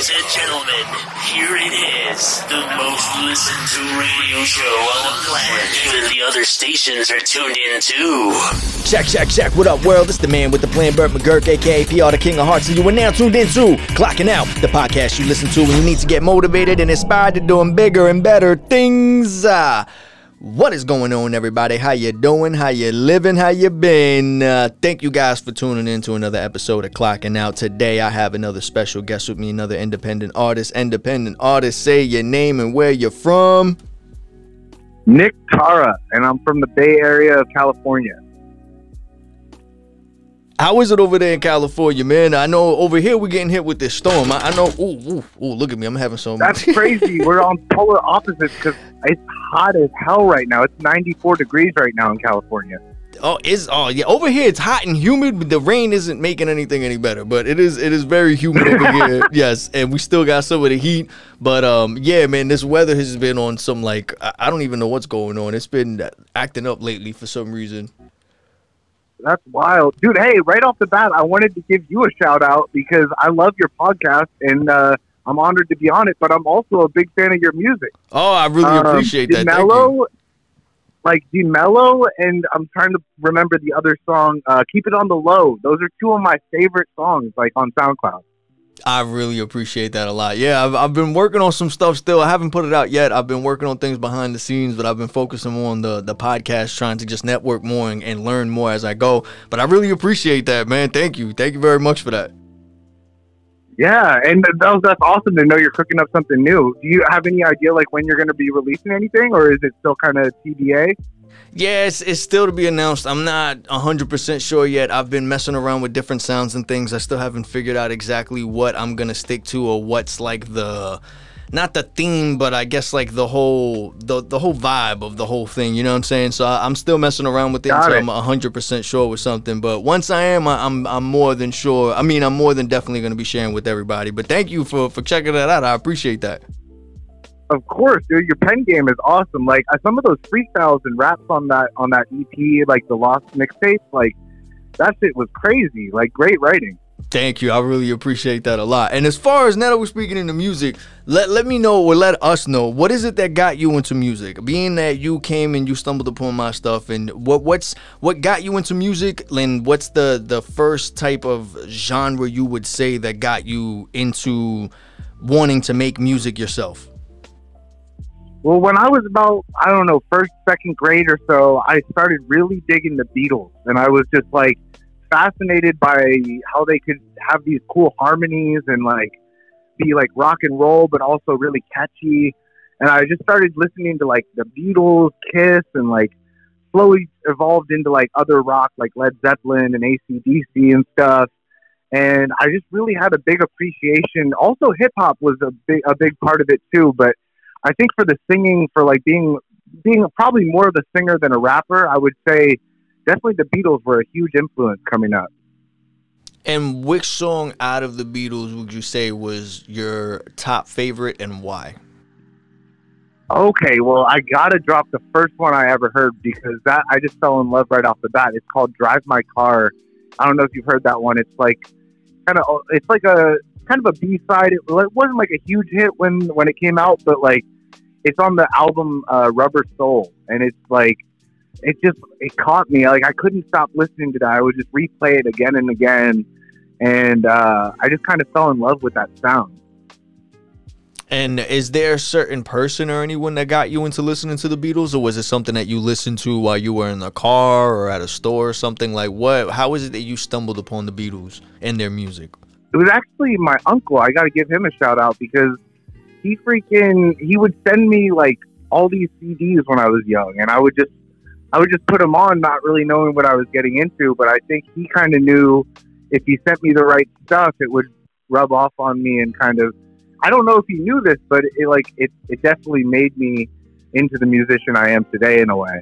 Ladies and gentlemen, here it is, the most listened to radio show on the planet. Even the other stations are tuned in too. Check, check, check. What up, world? It's the man with the plan, Burt McGurk, aka PR, the King of Hearts, and you are now tuned in to Clocking Out, the podcast you listen to when you need to get motivated and inspired to doing bigger and better things. Uh, what is going on, everybody? How you doing? How you living? How you been? Uh, thank you guys for tuning in to another episode of Clocking Out. Today, I have another special guest with me, another independent artist. Independent artist, say your name and where you're from. Nick Tara, and I'm from the Bay Area of California. How is it over there in California, man? I know over here we're getting hit with this storm. I, I know. Ooh, ooh, ooh, look at me. I'm having some. That's crazy. We're on polar opposites because it's hot as hell right now. It's 94 degrees right now in California. Oh, it's oh yeah. Over here it's hot and humid, but the rain isn't making anything any better. But it is it is very humid over here. Yes, and we still got some of the heat. But um, yeah, man, this weather has been on some like I, I don't even know what's going on. It's been acting up lately for some reason. That's wild, dude. Hey, right off the bat, I wanted to give you a shout out because I love your podcast and uh, I'm honored to be on it. But I'm also a big fan of your music. Oh, I really Um, appreciate that. Mellow, like like Mellow, and I'm trying to remember the other song. Uh, Keep it on the low. Those are two of my favorite songs, like on SoundCloud. I really appreciate that a lot. Yeah, I've, I've been working on some stuff still. I haven't put it out yet. I've been working on things behind the scenes, but I've been focusing on the, the podcast, trying to just network more and, and learn more as I go. But I really appreciate that, man. Thank you. Thank you very much for that. Yeah, and that was, that's awesome to know you're cooking up something new. Do you have any idea like when you're going to be releasing anything, or is it still kind of TBA? Yeah, it's, it's still to be announced. I'm not 100% sure yet. I've been messing around with different sounds and things. I still haven't figured out exactly what I'm going to stick to or what's like the not the theme, but I guess like the whole the the whole vibe of the whole thing. You know what I'm saying? So I, I'm still messing around with it Got until it. I'm 100 percent sure with something. But once I am, I, I'm I'm more than sure. I mean, I'm more than definitely going to be sharing with everybody. But thank you for for checking that out. I appreciate that. Of course, dude. Your pen game is awesome. Like uh, some of those freestyles and raps on that on that EP, like the Lost mixtape, like that shit was crazy. Like great writing. Thank you. I really appreciate that a lot. And as far as now that we're speaking into music, let let me know or let us know what is it that got you into music? Being that you came and you stumbled upon my stuff, and what what's what got you into music? And what's the the first type of genre you would say that got you into wanting to make music yourself? Well, when I was about, I don't know, first, second grade or so, I started really digging the Beatles. And I was just like fascinated by how they could have these cool harmonies and like be like rock and roll, but also really catchy. And I just started listening to like the Beatles, Kiss, and like slowly evolved into like other rock like Led Zeppelin and ACDC and stuff. And I just really had a big appreciation. Also, hip hop was a big, a big part of it too. But I think for the singing, for like being being probably more of a singer than a rapper, I would say definitely the Beatles were a huge influence coming up. And which song out of the Beatles would you say was your top favorite and why? Okay, well, I gotta drop the first one I ever heard because that I just fell in love right off the bat. It's called "Drive My Car." I don't know if you've heard that one. It's like kind of it's like a kind of a B side. It, it wasn't like a huge hit when when it came out, but like it's on the album uh, Rubber Soul, and it's like it just it caught me. Like I couldn't stop listening to that. I would just replay it again and again, and uh, I just kind of fell in love with that sound. And is there a certain person or anyone that got you into listening to the Beatles, or was it something that you listened to while you were in the car or at a store or something? Like what? How is it that you stumbled upon the Beatles and their music? It was actually my uncle. I got to give him a shout out because he freaking he would send me like all these CDs when I was young, and I would just I would just put them on, not really knowing what I was getting into. But I think he kind of knew if he sent me the right stuff, it would rub off on me and kind of. I don't know if he knew this, but it like it it definitely made me into the musician I am today in a way.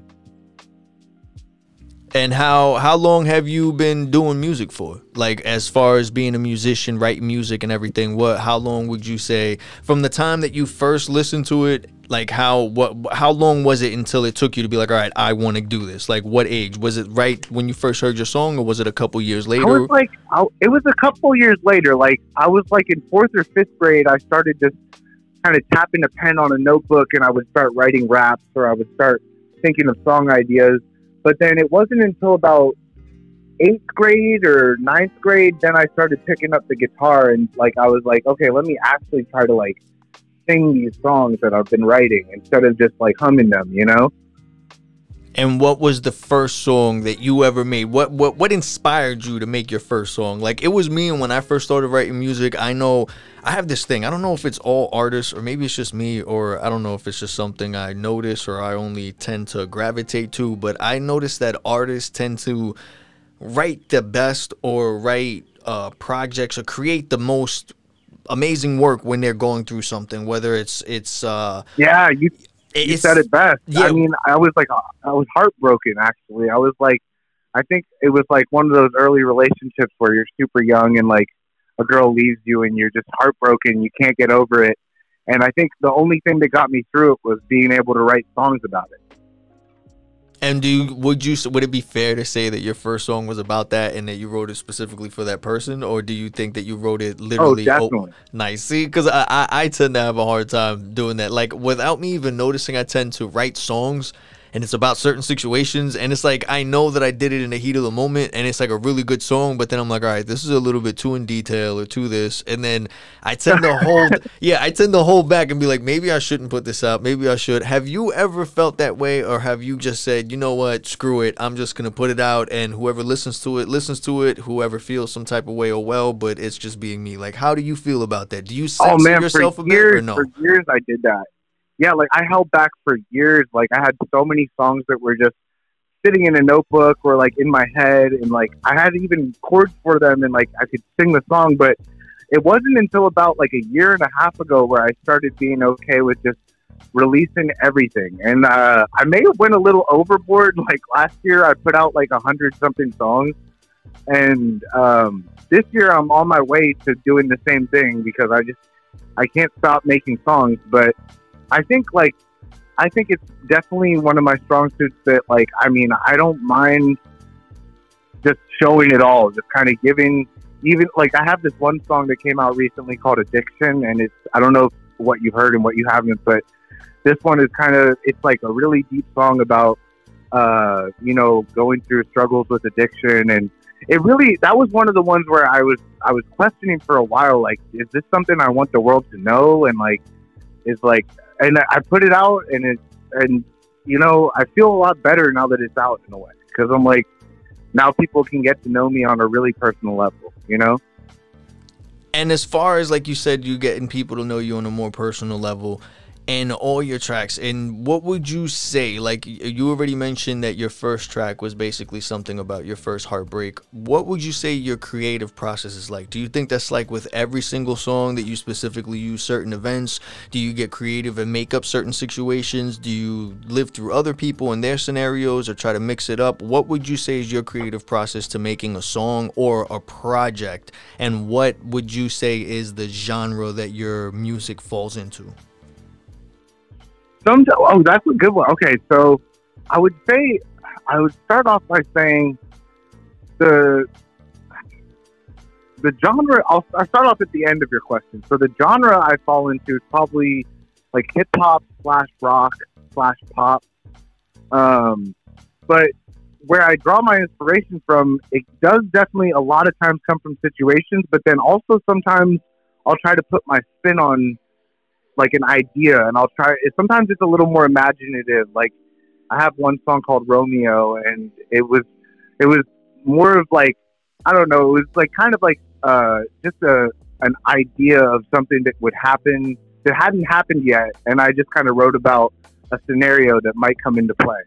And how how long have you been doing music for? Like as far as being a musician, writing music and everything, what how long would you say from the time that you first listened to it Like how what how long was it until it took you to be like, all right, I want to do this? Like what age was it? Right when you first heard your song, or was it a couple years I later? was like, I, it was a couple years later. Like I was like in fourth or fifth grade. I started just kind of tapping a pen on a notebook, and I would start writing raps, or I would start thinking of song ideas. But then it wasn't until about eighth grade or ninth grade then I started picking up the guitar, and like I was like, okay, let me actually try to like sing these songs that I've been writing instead of just like humming them, you know. And what was the first song that you ever made? What what what inspired you to make your first song? Like it was me when I first started writing music, I know I have this thing. I don't know if it's all artists or maybe it's just me or I don't know if it's just something I notice or I only tend to gravitate to, but I notice that artists tend to write the best or write uh, projects or create the most amazing work when they're going through something, whether it's it's uh Yeah, you you it's- said it best. yeah. I mean, I was like, I was heartbroken. Actually, I was like, I think it was like one of those early relationships where you're super young and like a girl leaves you and you're just heartbroken. You can't get over it. And I think the only thing that got me through it was being able to write songs about it. And do you, would you would it be fair to say that your first song was about that and that you wrote it specifically for that person, or do you think that you wrote it Oh, literally? definitely. nice. See, because I, I I tend to have a hard time doing that. Like without me even noticing, I tend to write songs. And it's about certain situations, and it's like I know that I did it in the heat of the moment, and it's like a really good song. But then I'm like, all right, this is a little bit too in detail or too this, and then I tend to hold, yeah, I tend to hold back and be like, maybe I shouldn't put this out, maybe I should. Have you ever felt that way, or have you just said, you know what, screw it, I'm just gonna put it out, and whoever listens to it listens to it, whoever feels some type of way, oh well, but it's just being me. Like, how do you feel about that? Do you oh, censor Oh man, yourself for a bit or years, no? for years I did that. Yeah, like I held back for years. Like I had so many songs that were just sitting in a notebook or like in my head, and like I had even chords for them, and like I could sing the song. But it wasn't until about like a year and a half ago where I started being okay with just releasing everything. And uh, I may have went a little overboard. Like last year, I put out like a hundred something songs, and um, this year I'm on my way to doing the same thing because I just I can't stop making songs. But I think like I think it's definitely one of my strong suits that like I mean I don't mind just showing it all, just kind of giving even like I have this one song that came out recently called Addiction and it's I don't know what you've heard and what you haven't, but this one is kind of it's like a really deep song about uh you know going through struggles with addiction and it really that was one of the ones where I was I was questioning for a while like is this something I want the world to know? And like is like and I- put it out and it and you know I feel a lot better now that it's out in a way because I'm like now people can get to know me on a really personal level you know? And as far as like you said, you getting people to know you on a more personal level, and all your tracks. And what would you say? Like you already mentioned that your first track was basically something about your first heartbreak. What would you say your creative process is like? Do you think that's like with every single song that you specifically use certain events? Do you get creative and make up certain situations? Do you live through other people and their scenarios or try to mix it up? What would you say is your creative process to making a song or a project? And what would you say is the genre that your music falls into? Some oh, that's a good one. Okay, so I would say I would start off by saying the the genre. I'll, I'll start off at the end of your question. So the genre I fall into is probably like hip hop slash rock slash pop. Um, but where I draw my inspiration from, it does definitely a lot of times come from situations, but then also sometimes I'll try to put my spin on like an idea and I'll try it sometimes it's a little more imaginative. Like I have one song called Romeo and it was it was more of like I don't know, it was like kind of like uh just a an idea of something that would happen that hadn't happened yet and I just kind of wrote about a scenario that might come into play.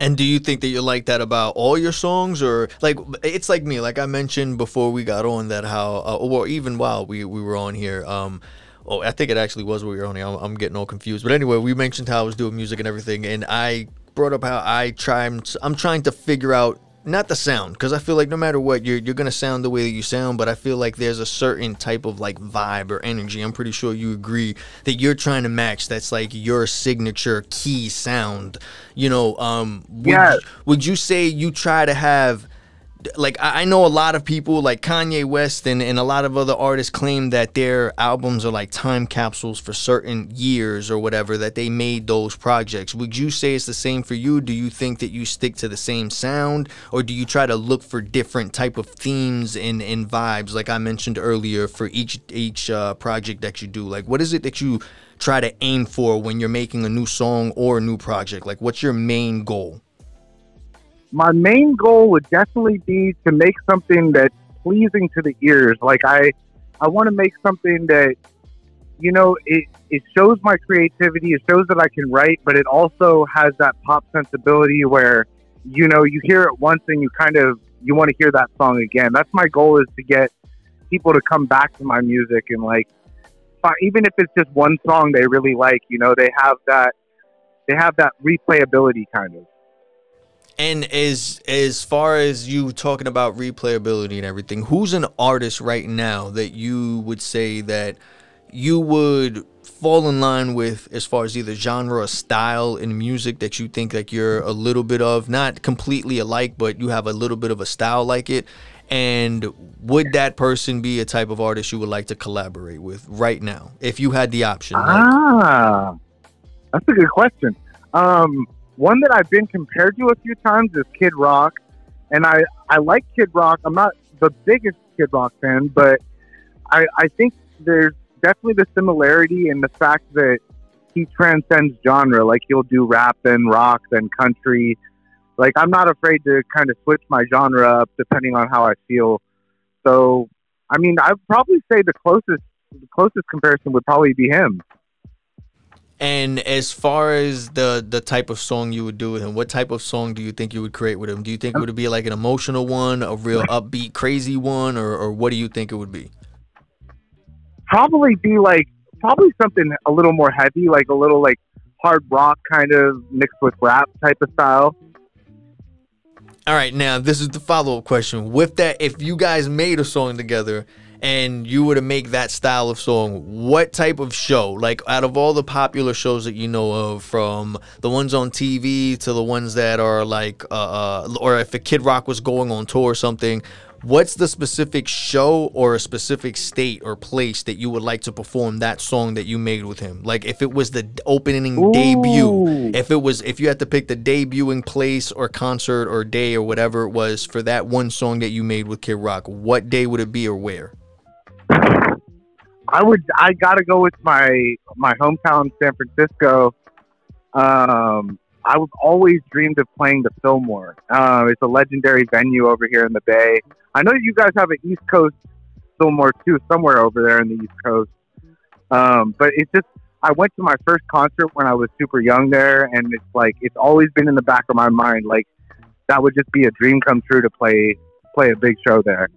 And do you think that you're like that about all your songs, or like it's like me? Like I mentioned before we got on that how, uh, or even while we we were on here. Um, oh, I think it actually was we were on. I'm, I'm getting all confused. But anyway, we mentioned how I was doing music and everything, and I brought up how I try. I'm, I'm trying to figure out not the sound because I feel like no matter what you're you're gonna sound the way that you sound, but I feel like there's a certain type of like vibe or energy. I'm pretty sure you agree that you're trying to match. That's like your signature key sound. You know, um, would, Yes. would you say you try to have like I know a lot of people like Kanye West and, and a lot of other artists claim that their albums are like time capsules for certain years or whatever that they made those projects. Would you say it's the same for you? Do you think that you stick to the same sound or do you try to look for different type of themes and, and vibes like I mentioned earlier for each each uh, project that you do? Like what is it that you try to aim for when you're making a new song or a new project? Like what's your main goal? My main goal would definitely be to make something that's pleasing to the ears. Like I, I want to make something that, you know, it it shows my creativity. It shows that I can write, but it also has that pop sensibility where, you know, you hear it once and you kind of you want to hear that song again. That's my goal is to get people to come back to my music and like, even if it's just one song they really like, you know, they have that, they have that replayability kind of. And as as far as you talking about replayability and everything, who's an artist right now that you would say that you would fall in line with as far as either genre or style in music that you think like you're a little bit of not completely alike, but you have a little bit of a style like it? And would that person be a type of artist you would like to collaborate with right now if you had the option? Like, Ah, that's a good question. Um, one that I've been compared to a few times is Kid Rock, and I I like Kid Rock. I'm not the biggest Kid Rock fan, but I I think there's definitely the similarity in the fact that he transcends genre. Like he'll do rap, and rock, and country. Like I'm not afraid to kind of switch my genre up depending on how I feel. So, I mean, I'd probably say the closest the closest comparison would probably be him. And as far as the the type of song you would do with him, what type of song do you think you would create with him? Do you think it would be like an emotional one, a real upbeat, crazy one, or, or what do you think it would be? probably be like probably something a little more heavy, like a little like hard rock kind of mixed with rap type of style. All right, now this is the follow up question. With that, if you guys made a song together and you were to make that style of song, what type of show, like out of all the popular shows that you know of, from the ones on TV to the ones that are like, uh, uh, or if a Kid Rock was going on tour or something, what's the specific show or a specific state or place that you would like to perform that song that you made with him? Like if it was the opening debut, if it was if you had to pick the debuting place or concert or day or whatever it was for that one song that you made with Kid Rock, what day would it be or where? I would I gotta go with my my hometown San Francisco. Um I was always dreamed of playing the Fillmore. Uh, it's a legendary venue over here in the Bay. I know you guys have an East Coast Fillmore too, somewhere over there in the East Coast. Um, but it's just I went to my first concert when I was super young there, and it's like it's always been in the back of my mind. Like that would just be a dream come true to play play a big show there.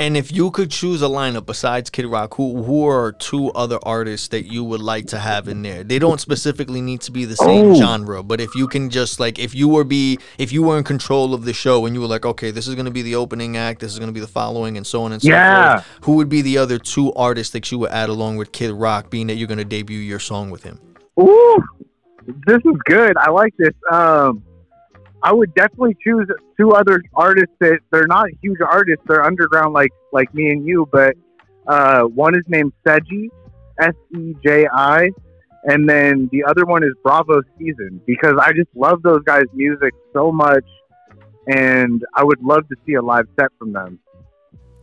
And if you could choose a lineup besides Kid Rock, who who are two other artists that you would like to have in there? They don't specifically need to be the same Oh. genre, but if you can just like if you were be if you were in control of the show and you were like, okay, this is gonna be the opening act, this is gonna be the following, and so on and so Yeah. forth. Who would be the other two artists that you would add along with Kid Rock, being that you're gonna debut your song with him? Ooh, this is good. I like this. Um, I would definitely choose two other artists that they're not huge artists. They're underground, like like me and you. But uh, one is named Seji, S E J I, and then the other one is Bravo Season because I just love those guys' music so much, and I would love to see a live set from them.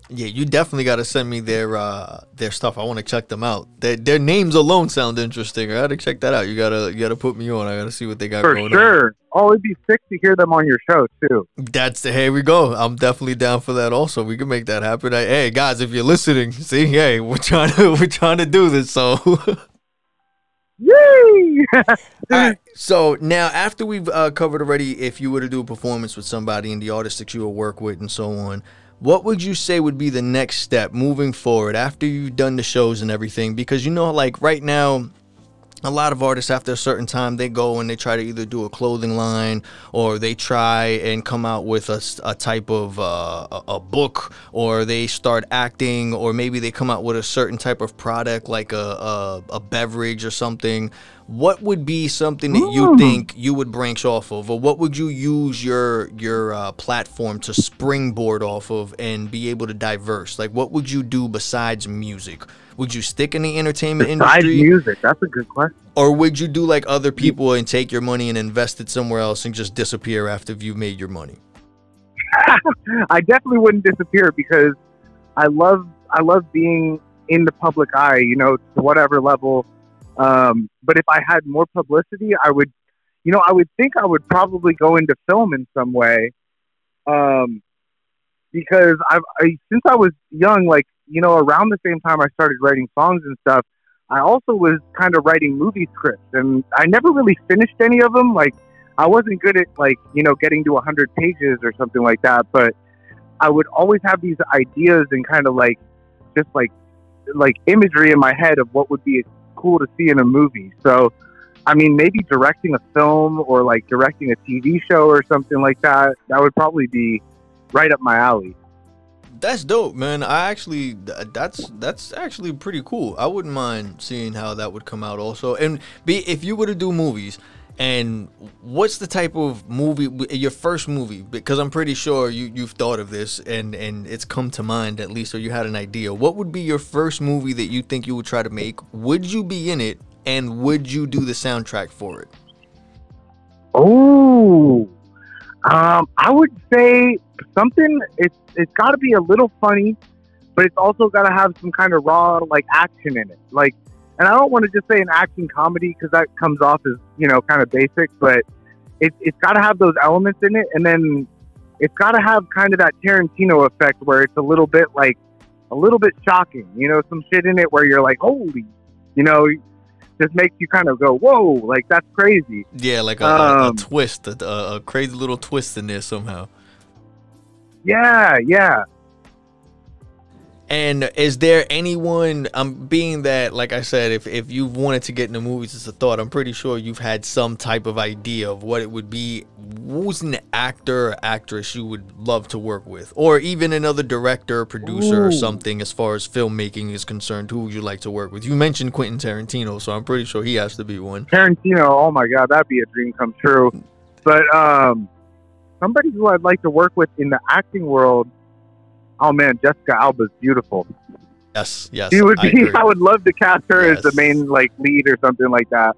Yeah, you definitely got to send me their uh their stuff. I want to check them out. Their, their names alone sound interesting. I got to check that out. You gotta you gotta put me on. I gotta see what they got For going on. sure. Oh, it'd be sick to hear them on your show too. That's the here we go. I'm definitely down for that. Also, we can make that happen. I, hey guys, if you're listening, see, hey, we're trying to we're trying to do this. So, Yay! right. So now, after we've uh, covered already, if you were to do a performance with somebody and the artist that you will work with and so on, what would you say would be the next step moving forward after you've done the shows and everything? Because you know, like right now, a lot of artists after a certain time they go and they try to either do a clothing line or they try and come out with a, a type of uh, a, a book or they start acting or maybe they come out with a certain type of product like a, a, a beverage or something. What would be something that you Mm. think you would branch off of? Or what would you use your your uh, platform to springboard off of and be able to diverse? Like what would you do besides music would you stick in the entertainment Besides industry music, that's a good question. or would you do like other people and take your money and invest it somewhere else and just disappear after you've made your money? I definitely wouldn't disappear because I love I love being in the public eye, you know, to whatever level. Um, but if I had more publicity, I would, you know, I would think I would probably go into film in some way, um, because I've I, since I was young, like you know, around the same time I started writing songs and stuff. I also was kind of writing movie scripts, and I never really finished any of them. Like I wasn't good at like you know getting to 100 pages or something like that, but I would always have these ideas and kind of like just like like imagery in my head of what would be cool to see in a movie. So, I mean, maybe directing a film or like directing a TV show or something like that. That would probably be right up my alley. That's dope, man. I actually that's that's actually pretty cool. I wouldn't mind seeing how that would come out also. And be if you were to do movies and what's the type of movie your first movie because I'm pretty sure you you've thought of this and and it's come to mind at least or you had an idea. What would be your first movie that you think you would try to make? Would you be in it and would you do the soundtrack for it? Oh, um, I would say something. It's it's got to be a little funny, but it's also got to have some kind of raw like action in it. Like, and I don't want to just say an action comedy because that comes off as you know kind of basic, but it, it's got to have those elements in it, and then it's got to have kind of that Tarantino effect where it's a little bit like a little bit shocking. You know, some shit in it where you're like, holy, you know. Just makes you kind of go, whoa, like that's crazy. Yeah, like a, a- a Um, twist, a, a crazy little twist in there somehow. Yeah, yeah. And is there anyone, um, being that, like I said, if, if you've wanted to get into movies as a thought, I'm pretty sure you've had some type of idea of what it would be. Who's an actor or actress you would love to work with? Or even another director, producer, or something as far as filmmaking is concerned. Who would you like to work with? You mentioned Quentin Tarantino, so I'm pretty sure he has to be one. Tarantino, oh my god, that'd be a dream come true. But um, somebody who I'd like to work with in the acting world, oh man, Jessica Alba's beautiful. Yes, yes. She would I be. agree. I, would love to cast her as the main like lead or something like that.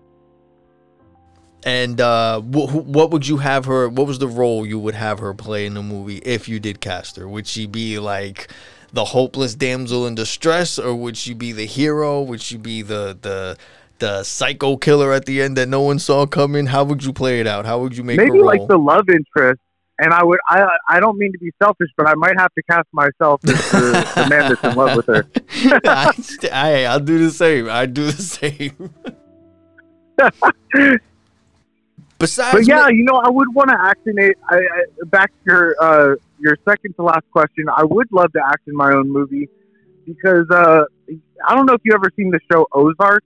And uh, wh- wh- what would you have her? What was the role you would have her play in the movie if you did cast her? Would she be like the hopeless damsel in distress, or would she be the hero? Would she be the the the psycho killer at the end that no one saw coming? How would you play it out? How would you make Maybe like the love interest. And I would. I. I don't mean to be selfish, but I might have to cast myself as the, the man that's in love with her. I, I, I'll do the same. I do the same. Besides, But yeah, you know, I would want to act in it. I, I, back to your uh, your second to last question. I would love to act in my own movie because uh, I don't know if you ever seen the show Ozark,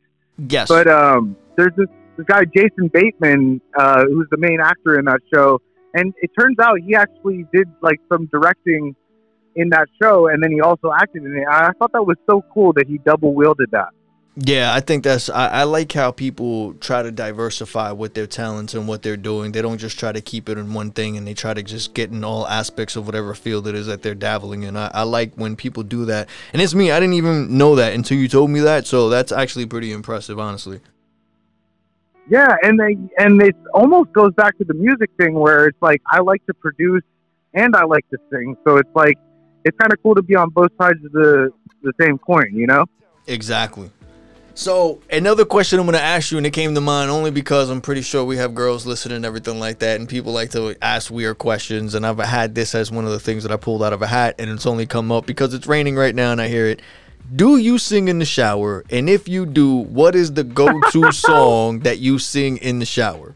yes, but um, there's this, this guy Jason Bateman uh, who's the main actor in that show, and it turns out he actually did like some directing in that show, and then he also acted in it. I thought that was so cool that he double wielded that. Yeah, I think that's I, I like how people try to diversify with their talents and what they're doing. They don't just try to keep it in one thing and they try to just get in all aspects of whatever field it is that they're dabbling in. I, I like when people do that. And it's me, I didn't even know that until you told me that, so that's actually pretty impressive, honestly. Yeah, and they and it almost goes back to the music thing where it's like I like to produce and I like to sing, so it's like it's kind of cool to be on both sides of the the same coin, you know? Exactly. So another question I'm going to ask you, and it came to mind only because I'm pretty sure we have girls listening and everything like that, and people like to ask weird questions. And I've had this as one of the things that I pulled out of a hat, and it's only come up because it's raining right now, and I hear it. Do you sing in the shower? And if you do, what is the go-to song that you sing in the shower?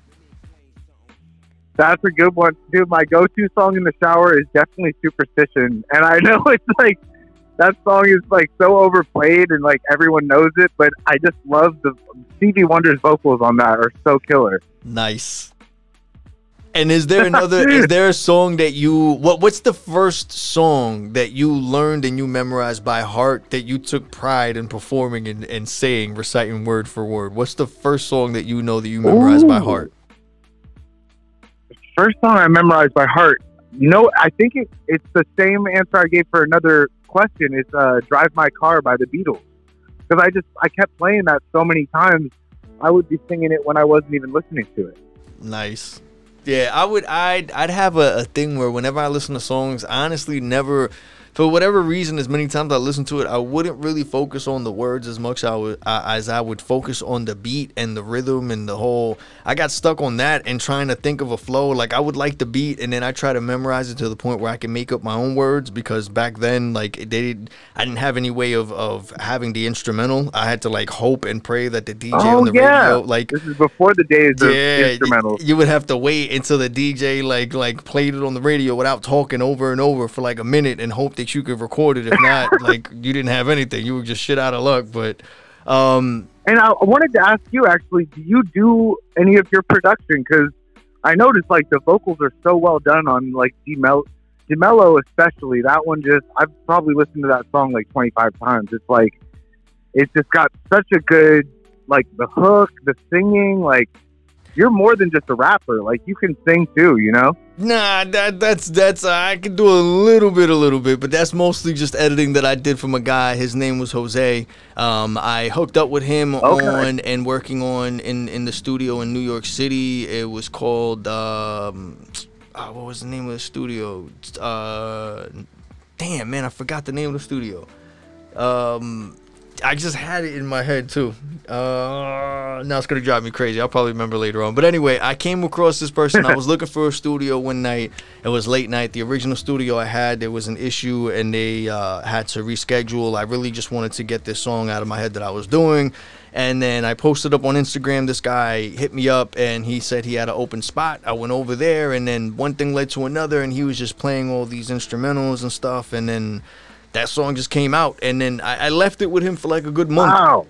That's a good one, dude. My go-to song in the shower is definitely "Superstition," and I know it's like that song is like so overplayed and like everyone knows it, but I just love the Stevie Wonder's vocals on that are so killer. Nice. And is there another? is there a song that you what? What's the first song that you learned and you memorized by heart that you took pride in performing and, and saying, reciting word for word? What's the first song that you know that you memorized by heart? First song I memorized by heart. You know, I think it, it's the same answer I gave for another question. It's uh, "Drive My Car" by the Beatles because I just I kept playing that so many times. I would be singing it when I wasn't even listening to it. Nice. Yeah, I would. I'd I'd have a, a thing where whenever I listen to songs, I honestly never, for whatever reason, as many times I listen to it, I wouldn't really focus on the words as much I would uh, as I would focus on the beat and the rhythm and the whole. I got stuck on that and trying to think of a flow. Like I would like the beat, and then I try to memorize it to the point where I can make up my own words. Because back then, like they, did, I didn't have any way of of having the instrumental. I had to like hope and pray that the DJ Oh, on the yeah. radio, like This is before the days of yeah, instrumentals. y- You would have to wait until the DJ like like played it on the radio without talking over and over for like a minute and hope that you could record it. If not, like you didn't have anything. You were just shit out of luck. But um And I wanted to ask you actually, do you do any of your production? Because I noticed like the vocals are so well done on like Demel- Demello, especially. That one just I've probably listened to that song like 25 times. It's like it's just got such a good like the hook, the singing. Like you're more than just a rapper. Like you can sing too. You know? Nah, that that's that's uh, I can do a little bit, a little bit, but that's mostly just editing that I did from a guy. His name was Jose. Um, I hooked up with him Okay. on and working on in in the studio in New York City. It was called um, ah, what was the name of the studio? Uh, damn man, I forgot the name of the studio. Um, I just had it in my head too. Uh, now it's gonna drive me crazy. I'll probably remember later on. But anyway, I came across this person. I was looking for a studio one night. It was late night. The original studio I had there was an issue, and they uh, had to reschedule. I really just wanted to get this song out of my head that I was doing. And then I posted up on Instagram. This guy hit me up and he said he had an open spot. I went over there, and then one thing led to another, and he was just playing all these instrumentals and stuff. And then that song just came out, and then I, I left it with him for like a good month. Wow.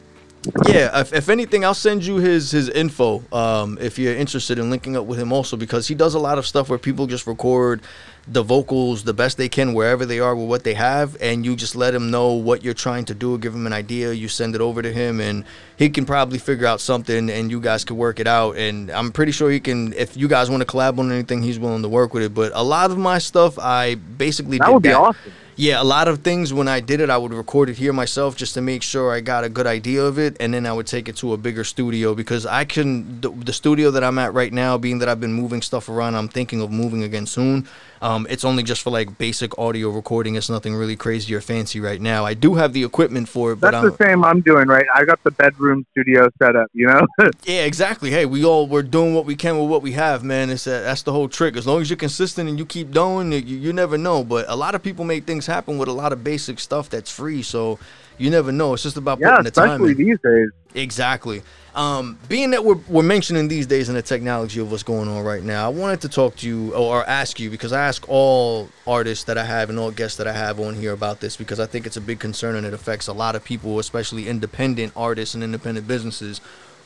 Yeah, if, if anything, I'll send you his his info um, if you're interested in linking up with him also because he does a lot of stuff where people just record the vocals the best they can wherever they are with what they have, and you just let him know what you're trying to do, give him an idea, you send it over to him, and he can probably figure out something, and you guys can work it out. And I'm pretty sure he can. If you guys want to collab on anything, he's willing to work with it. But a lot of my stuff, I basically That did would be awesome. Yeah, a lot of things when I did it, I would record it here myself just to make sure I got a good idea of it, and then I would take it to a bigger studio because I can. The, the studio that I'm at right now, being that I've been moving stuff around, I'm thinking of moving again soon. Um, it's only just for like basic audio recording. It's nothing really crazy or fancy right now. I do have the equipment for it, but That's I'm the same I'm doing, right? I got the bedroom studio set up. You know? yeah, exactly. Hey, we all we're doing what we can with what we have, man. It's that that's the whole trick. As long as you're consistent and you keep doing, you, you never know. But a lot of people make things happen with a lot of basic stuff that's free, so you never know. It's just about yeah, putting the time especially in. these days. Exactly. Um, being that we're, we're mentioning these days in the technology of what's going on right now, I wanted to talk to you or, or ask you because I ask all artists that I have and all guests that I have on here about this because I think it's a big concern and it affects a lot of people, especially independent artists and independent businesses.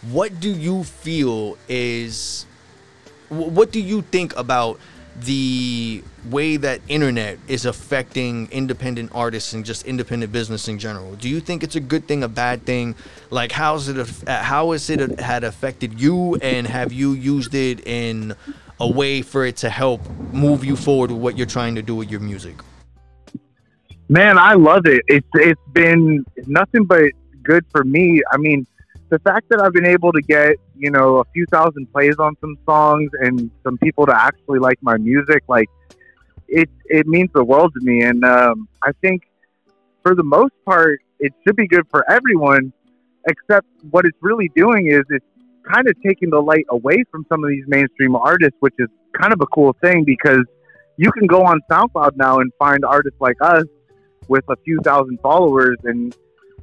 What do you feel is, what do you think about the way that internet is affecting independent artists and just independent business in general do you think it's a good thing a bad thing like how's it how has it had affected you and have you used it in a way for it to help move you forward with what you're trying to do with your music Man, I love it. It's it's been nothing but good for me. I mean, the fact that I've been able to get you know a few thousand plays on some songs and some people to actually like my music, like it it means the world to me. And um, I think for the most part, it should be good for everyone. Except what it's really doing is it's kind of taking the light away from some of these mainstream artists, which is kind of a cool thing because you can go on SoundCloud now and find artists like us with a few thousand followers and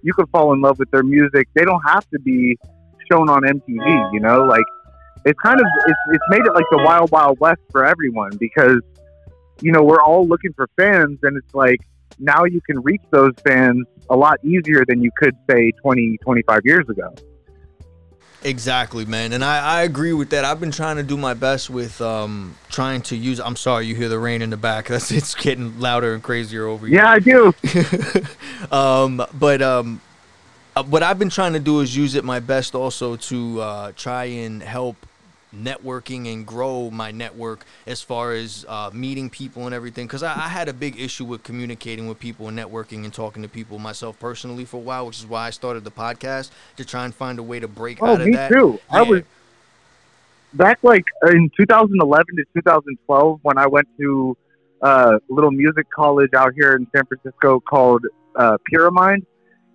you can fall in love with their music. They don't have to be shown on MTV, you know? Like it's kind of it's it's made it like the wild wild west for everyone because you know, we're all looking for fans and it's like now you can reach those fans a lot easier than you could say 20, 25 years ago. Exactly, man, and I, I agree with that. I've been trying to do my best with um trying to use. I'm sorry, you hear the rain in the back. That's it's getting louder and crazier over here. Yeah, I do. um, but um, uh, what I've been trying to do is use it my best also to uh, try and help networking and grow my network as far as uh, meeting people and everything. Because I, I, had a big issue with communicating with people and networking and talking to people myself personally for a while, which is why I started the podcast to try and find a way to break oh, out of me that. too. Yeah. I was back like in 2011 to 2012 when I went to uh, a little music college out here in San Francisco called uh, Pyramind.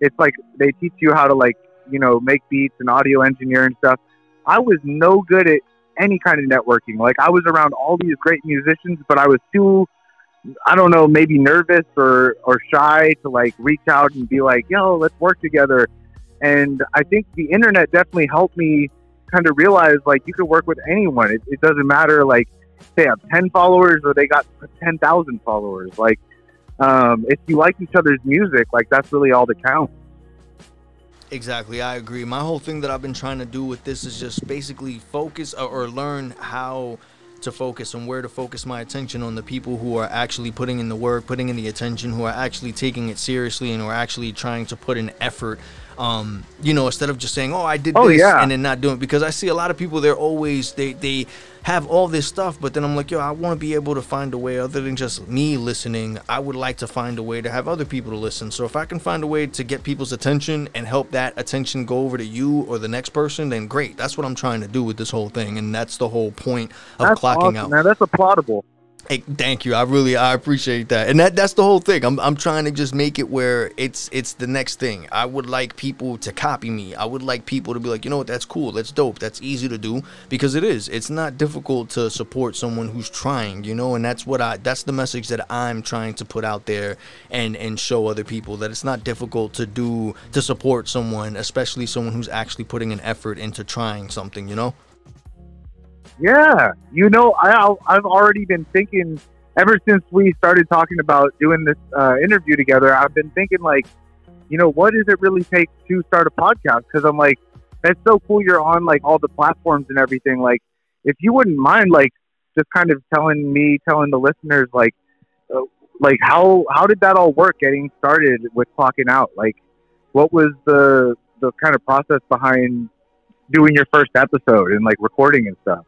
It's like they teach you how to like you know make beats and audio engineer and stuff I was no good at any kind of networking. Like I was around all these great musicians, but I was too I don't know, maybe nervous or or shy to like reach out and be like, "Yo, let's work together." And I think the internet definitely helped me kind of realize like you can work with anyone. It, it doesn't matter like they have 10 followers or they got 10,000 followers. Like um, if you like each other's music, like that's really all that counts. Exactly, I agree. My whole thing that I've been trying to do with this is just basically focus or, learn how to focus and where to focus my attention on the people who are actually putting in the work, putting in the attention, who are actually taking it seriously, and who are actually trying to put an effort. Um, you know, instead of just saying, "Oh, I did oh, this," yeah. and then not doing it, because I see a lot of people. They're always they they have all this stuff, but then I'm like, yo, I want to be able to find a way other than just me listening. I would like to find a way to have other people to listen. So if I can find a way to get people's attention and help that attention go over to you or the next person, then great. That's what I'm trying to do with this whole thing, and that's the whole point of that's clocking awesome, out. Man, that's applaudable. Hey, thank you. I really I appreciate that. And that that's the whole thing. I'm I'm trying to just make it where it's it's the next thing. I would like people to copy me. I would like people to be like, "You know what? That's cool. That's dope. That's easy to do." Because it is. It's not difficult to support someone who's trying, you know? And that's what I that's the message that I'm trying to put out there and and show other people that it's not difficult to do to support someone, especially someone who's actually putting an effort into trying something, you know? Yeah, you know, I I've already been thinking ever since we started talking about doing this uh, interview together. I've been thinking like, you know, what does it really take to start a podcast? Because I'm like, that's so cool. You're on like all the platforms and everything. Like, if you wouldn't mind, like, just kind of telling me, telling the listeners, like, uh, like how how did that all work getting started with clocking out? Like, what was the the kind of process behind doing your first episode and like recording and stuff?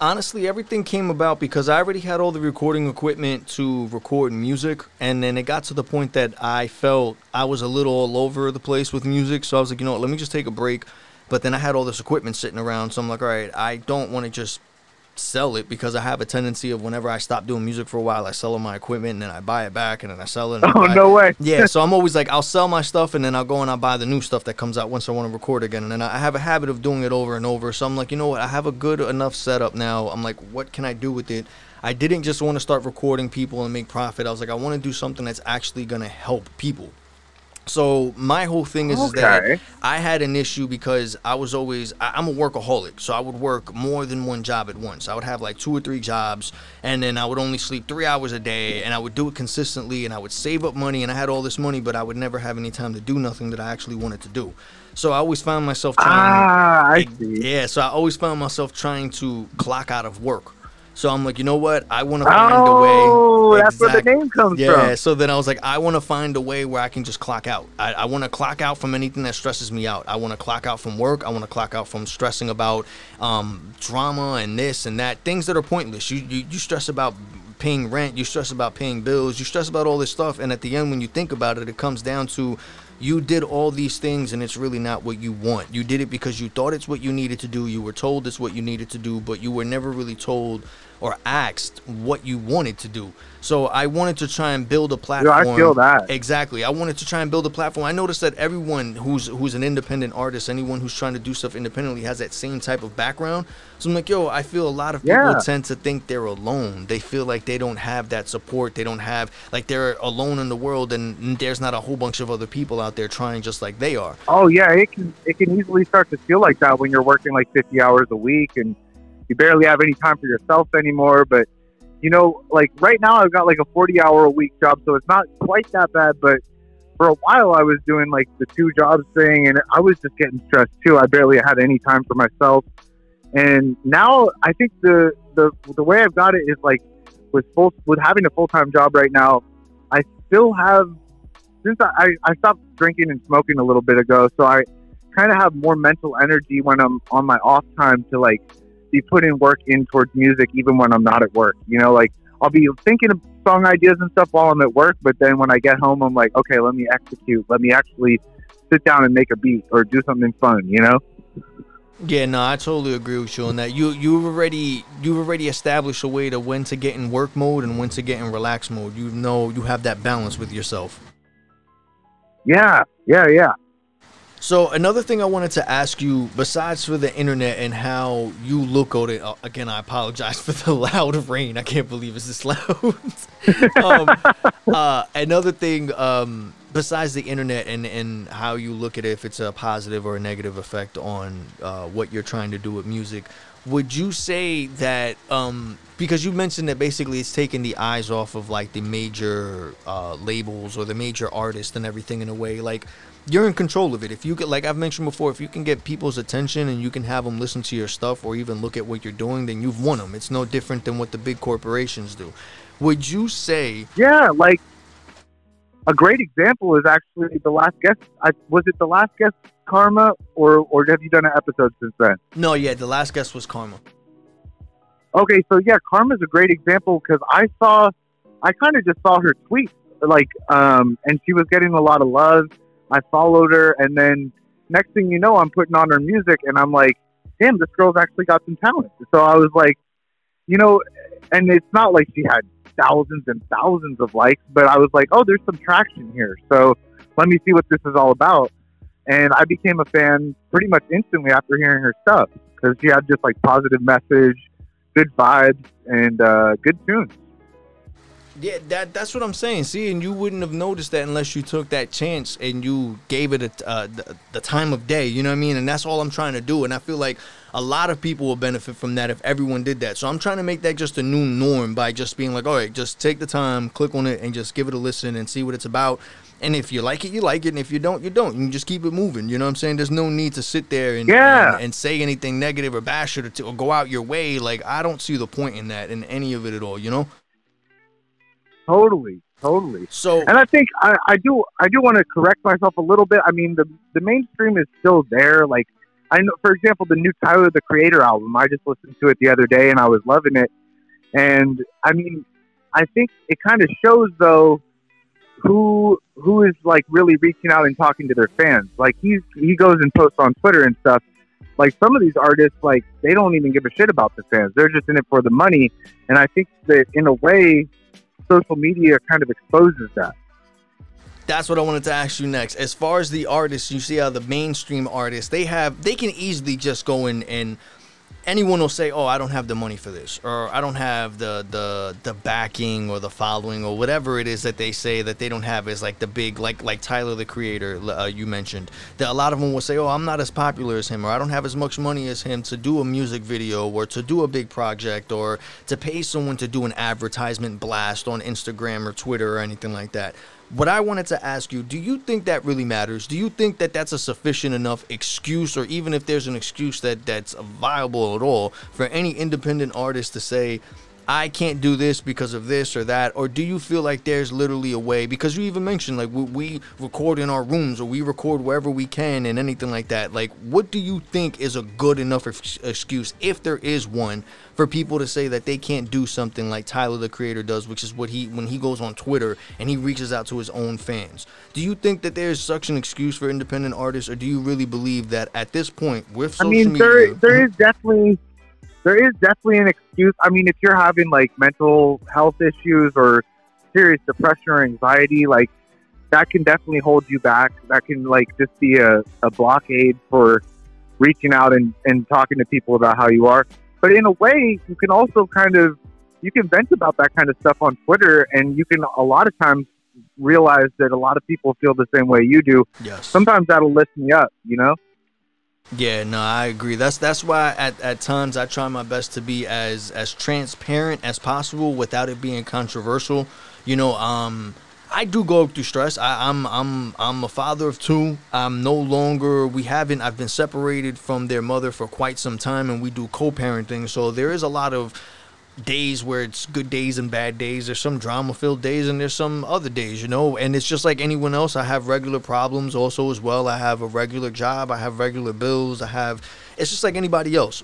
Honestly, everything came about because I already had all the recording equipment to record music, and then it got to the point that I felt I was a little all over the place with music. So I was like, you know what, let me just take a break. But then I had all this equipment sitting around, so I'm like, all right, I don't want to just sell it because I have a tendency of whenever I stop doing music for a while, I sell all my equipment and then I buy it back and then I sell it. oh no way! yeah, so I'm always like I'll sell my stuff and then I'll go and I'll buy the new stuff that comes out once I want to record again. And then I have a habit of doing it over and over. So I'm like, you know what? I have a good enough setup now. I'm like, what can I do with it? I didn't just want to start recording people and make profit. I was like, I want to do something that's actually going to help people. So my whole thing is, okay. is, that I had an issue because I was always I, am a workaholic, so I would work more than one job at once. I would have like two or three jobs, and then I would only sleep three hours a day, and I would do it consistently, and I would save up money, and I had all this money, but I would never have any time to do nothing that I actually wanted to do. So I always found myself trying. Ah, I see. Yeah, so I always found myself trying to clock out of work so I'm like, you know what? I want to find oh, a way. Oh, that's where the name comes yeah, from. Yeah. So then I was like, I want to find a way where I can just clock out. I, I want to clock out from anything that stresses me out. I want to clock out from work. I want to clock out from stressing about um, drama and this and that. Things that are pointless. You, you you stress about paying rent. You stress about paying bills. You stress about all this stuff. And at the end, when you think about it, it comes down to you did all these things and it's really not what you want. You did it because you thought it's what you needed to do. You were told it's what you needed to do, but you were never really told or asked what you wanted to do. So I wanted to try and build a platform. Yeah, I feel that. Exactly. I wanted to try and build a platform. I noticed that everyone who's who's an independent artist, anyone who's trying to do stuff independently has that same type of background. So I'm like, yo, I feel a lot of people yeah. tend to think they're alone. They feel like they don't have that support. They don't have like they're alone in the world and there's not a whole bunch of other people out there trying just like they are. Oh yeah, it can it can easily start to feel like that when you're working like 50 hours a week and you barely have any time for yourself anymore. But you know, like right now I've got like a 40 hour a week job, so it's not quite that bad. But for a while I was doing like the two jobs thing, and I was just getting stressed too. I barely had any time for myself. And now I think the the the way I've got it is like with full with having a full time job right now, I still have since I, I stopped drinking and smoking a little bit ago, so I kind of have more mental energy when I'm on my off time to like be putting work in towards music, even when I'm not at work. You know, like I'll be thinking of song ideas and stuff while I'm at work, but then when I get home, I'm like, okay, let me execute. Let me actually sit down and make a beat or do something fun. You know. Yeah, no, I totally agree with you on that. You you've already you've already established a way to when to get in work mode and when to get in relax mode. You know you have that balance with yourself. Yeah, yeah, yeah. So another thing I wanted to ask you, besides for the internet and how you look at it, uh, again, I apologize for the loud rain. I can't believe it's this loud. um, uh, another thing, um, besides the internet and, and how you look at it, if it's a positive or a negative effect on uh, what you're trying to do with music, would you say that um, because you mentioned that basically it's taking the eyes off of like the major uh, labels or the major artists and everything in a way like you're in control of it. If you get like i've mentioned before if you can get people's attention and you can have them listen to your stuff or even look at what you're doing then you've won them it's no different than what the big corporations do. Would you say yeah like a great example is actually the last guest I, was it the last guest karma or or have you done an episode since then? No yeah the last guest was karma. Okay so yeah karma's a great example because i saw i kind of just saw her tweet like um and she was getting a lot of love I followed her, and then next thing you know, I'm putting on her music, and I'm like, damn, this girl's actually got some talent. So I was like, you know, and it's not like she had thousands and thousands of likes, but I was like, oh, there's some traction here. So let me see what this is all about. And I became a fan pretty much instantly after hearing her stuff because she had just like positive message, good vibes, and uh, good tunes. Yeah, that that's what I'm saying. See, and you wouldn't have noticed that unless you took that chance and you gave it a, uh, the, the time of day. You know what I mean? And that's all I'm trying to do. And I feel like a lot of people will benefit from that if everyone did that. So I'm trying to make that just a new norm by just being like, all right, just take the time, click on it, and just give it a listen and see what it's about. And if you like it, you like it. And if you don't, you don't. You can just keep it moving. You know what I'm saying? There's no need to sit there and yeah. and, and, say anything negative or bash it or, or go out your way. Like I don't see the point in that in any of it at all. You know? Totally, totally. So, and I think I, I do I do want to correct myself a little bit. I mean, the the mainstream is still there. Like I know, for example, the new Tyler the Creator album. I just listened to it the other day, and I was loving it. And I mean, I think it kind of shows though who who is like really reaching out and talking to their fans. Like he's he goes and posts on Twitter and stuff. Like some of these artists, like they don't even give a shit about the fans. They're just in it for the money. And I think that in a way, social media kind of exposes that. That's what I wanted to ask you next. As far as the artists, you see how the mainstream artists they have they can easily just go in and anyone will say, "Oh, I don't have the money for this," or "I don't have the the the backing or the following or whatever it is that they say that they don't have." Is like the big like like Tyler the Creator uh, you mentioned. That a lot of them will say, "Oh, I'm not as popular as him," or "I don't have as much money as him to do a music video or to do a big project or to pay someone to do an advertisement blast on Instagram or Twitter or anything like that." What I wanted to ask you, do you think that really matters? Do you think that that's a sufficient enough excuse, or even if there's an excuse that that's viable at all, for any independent artist to say, I can't do this because of this or that? Or do you feel like there's literally a way? Because you even mentioned like we, we, record in our rooms or we record wherever we can and anything like that. Like, what do you think is a good enough excuse, if there is one, for people to say that they can't do something like Tyler the Creator does, which is what he when he goes on Twitter and he reaches out to his own fans? Do you think that there's such an excuse for independent artists, or do you really believe that at this point with social I mean, media, there there is definitely there is definitely an excuse. I mean, if you're having like mental health issues or serious depression or anxiety, like that can definitely hold you back. That can like just be a, a blockade for reaching out and, and talking to people about how you are. But in a way, you can also kind of you can vent about that kind of stuff on Twitter, and you can a lot of times realize that a lot of people feel the same way you do. Yes. Sometimes that'll lift me up, you know. Yeah, no, I agree. That's that's why at, at times I try my best to be as as transparent as possible without it being controversial. You know, um, I do go through stress. I, I'm I'm I'm a father of two. I'm no longer. We haven't. I've been separated from their mother for quite some time, and we do co-parenting. So there is a lot of days where it's good days and bad days. There's some drama filled days and there's some other days, you know. And it's just like anyone else. I have regular problems also as well. I have a regular job. I have regular bills. I have. It's just like anybody else.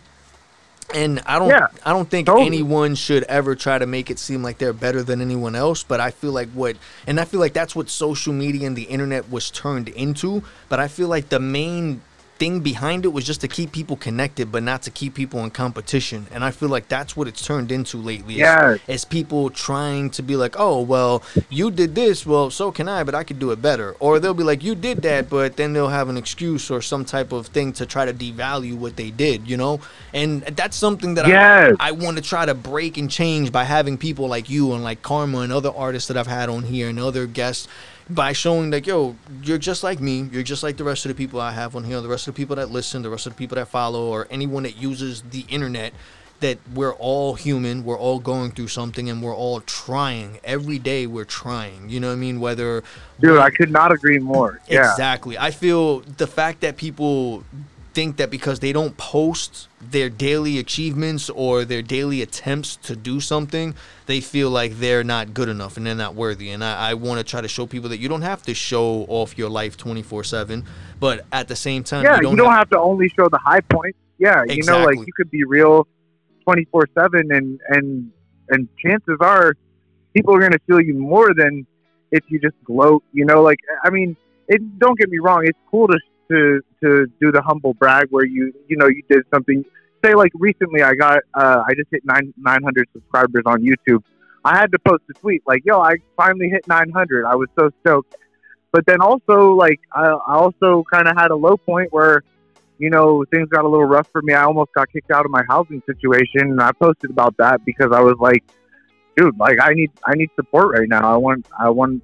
And I don't. Yeah, I don't think totally. anyone should ever try to make it seem like they're better than anyone else. But I feel like what, and I feel like that's what social media and the internet was turned into. But I feel like the main thing behind it was just to keep people connected, but not to keep people in competition. And I feel like that's what it's turned into lately. Yes. Is, people trying to be like, oh, well, you did this, well, so can I, but I could do it better. Or they'll be like, you did that, but then they'll have an excuse or some type of thing to try to devalue what they did, you know? And that's something that Yes. I, I want to try to break and change by having people like you and like Karma and other artists that I've had on here and other guests by showing like, yo, you're just like me. You're just like the rest of the people I have on here, the rest of the people that listen, the rest of the people that follow, or anyone that uses the internet. That we're all human, we're all going through something, and we're all trying. Every day we're trying. You know what I mean? Whether Dude, I could not agree more. Yeah. Exactly. I feel the fact that people think that because they don't post their daily achievements or their daily attempts to do something, they feel like they're not good enough and they're not worthy. And I, I want to try to show people that you don't have to show off your life 24 7, but at the same time, yeah, you don't, you don't have, have to only show the high points. Yeah, you know, like you could be real twenty four seven, and and and chances are people are going to feel you more than if you just gloat. You know, like I mean, it. Don't get me wrong, it's cool to to to do the humble brag where you you know you did something. Say like recently, I got uh, I just hit nine nine hundred subscribers on YouTube. I had to post a tweet like, "Yo, I finally hit 900." I was so stoked. But then also, like, I, I also kind of had a low point where, you know, things got a little rough for me. I almost got kicked out of my housing situation, and I posted about that because I was like, dude, like, I need I need support right now. I want I want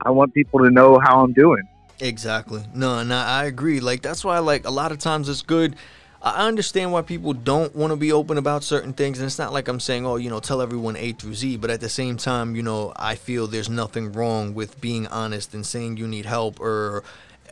I want people to know how I'm doing. Exactly. No, I, I agree. Like that's why like a lot of times it's good. I understand why people don't want to be open about certain things, and it's not like I'm saying, oh, you know, tell everyone A through Z. But at the same time, you know, I feel there's nothing wrong with being honest and saying you need help or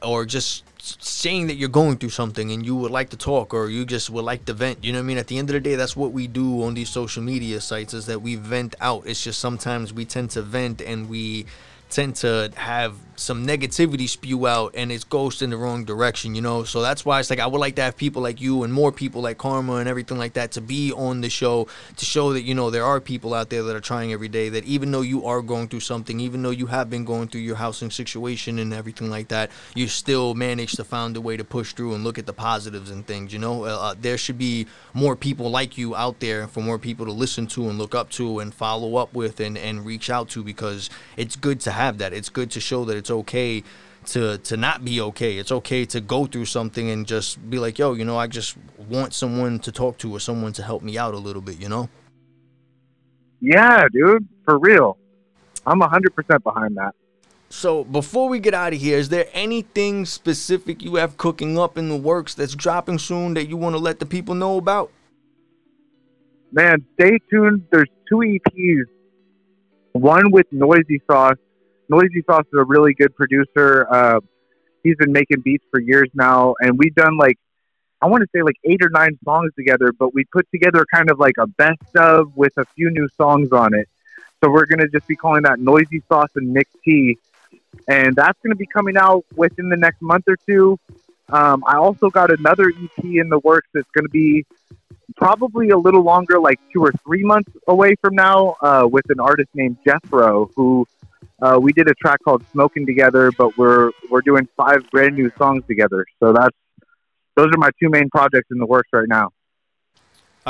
or just saying that you're going through something and you would like to talk or you just would like to vent. You know what I mean? At the end of the day, that's what we do on these social media sites is that we vent out. It's just sometimes we tend to vent and we tend to have some negativity spew out and it goes in the wrong direction, you know? So that's why it's like I would like to have people like you and more people like Karma and everything like that to be on the show to show that, you know, there are people out there that are trying every day that even though you are going through something, even though you have been going through your housing situation and everything like that, you still manage to find a way to push through and look at the positives and things, you know? Uh, there should be more people like you out there for more people to listen to and look up to and follow up with and, and reach out to because it's good to have that. It's good to show that it's okay to to not be okay. It's okay to go through something and just be like, yo, you know, I just want someone to talk to or someone to help me out a little bit, you know? Yeah, dude, for real. I'm 100% behind that. So before we get out of here, is there anything specific you have cooking up in the works that's dropping soon that you want to let the people know about? Man, stay tuned. There's two EPs. One with Noisy Sauce. Noisy Sauce is a really good producer. Uh, he's been making beats for years now, and we've done like I want to say like eight or nine songs together. But we put together kind of like a best of with a few new songs on it. So we're gonna just be calling that Noisy Sauce and Nick T, and that's gonna be coming out within the next month or two. Um, I also got another EP in the works that's going to be probably a little longer, like two or three months away from now, uh, with an artist named Jethro, who uh, we did a track called "Smoking" together, but we're we're doing five brand new songs together. So that's those are my two main projects in the works right now.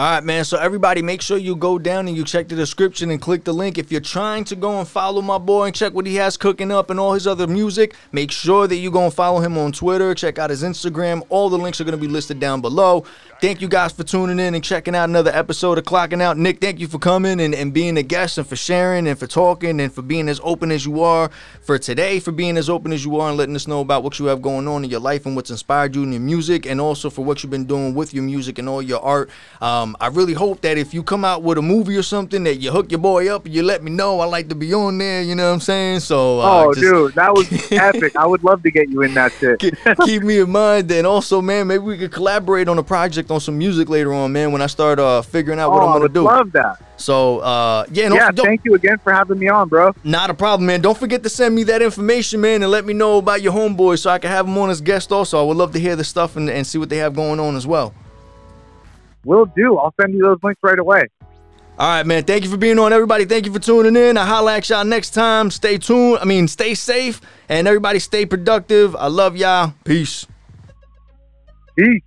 All right, man. So everybody, make sure you go down and you check the description and click the link. If you're trying to go and follow my boy and check what he has cooking up and all his other music, make sure that you go and follow him on Twitter. Check out his Instagram. All the links are going to be listed down below. Thank you guys for tuning in and checking out another episode of Clocking Out. Nick, thank you for coming and, and being a guest and for sharing and for talking and for being as open as you are for today, for being as open as you are and letting us know about what you have going on in your life and what's inspired you in your music and also for what you've been doing with your music and all your art. Um, I really hope that if you come out with a movie or something that you hook your boy up and you let me know. I like to be on there, you know what I'm saying? So uh, Oh just, dude, that was epic. I would love to get you in that shit. keep me in mind and also man, maybe we could collaborate on a project on some music later on, man, when I start uh, figuring out what oh, I'm gonna do. love that. So uh, yeah, yeah. Thank you again for having me on, bro. Not a problem, man. Don't forget to send me that information, man, and let me know about your homeboy so I can have them on as guest. Also, I would love to hear the stuff and, and see what they have going on as well. Will do. I'll send you those links right away. All right, man. Thank you for being on, everybody. Thank you for tuning in. I holla at y'all next time. Stay tuned. I mean, stay safe and everybody stay productive. I love y'all. Peace. Peace.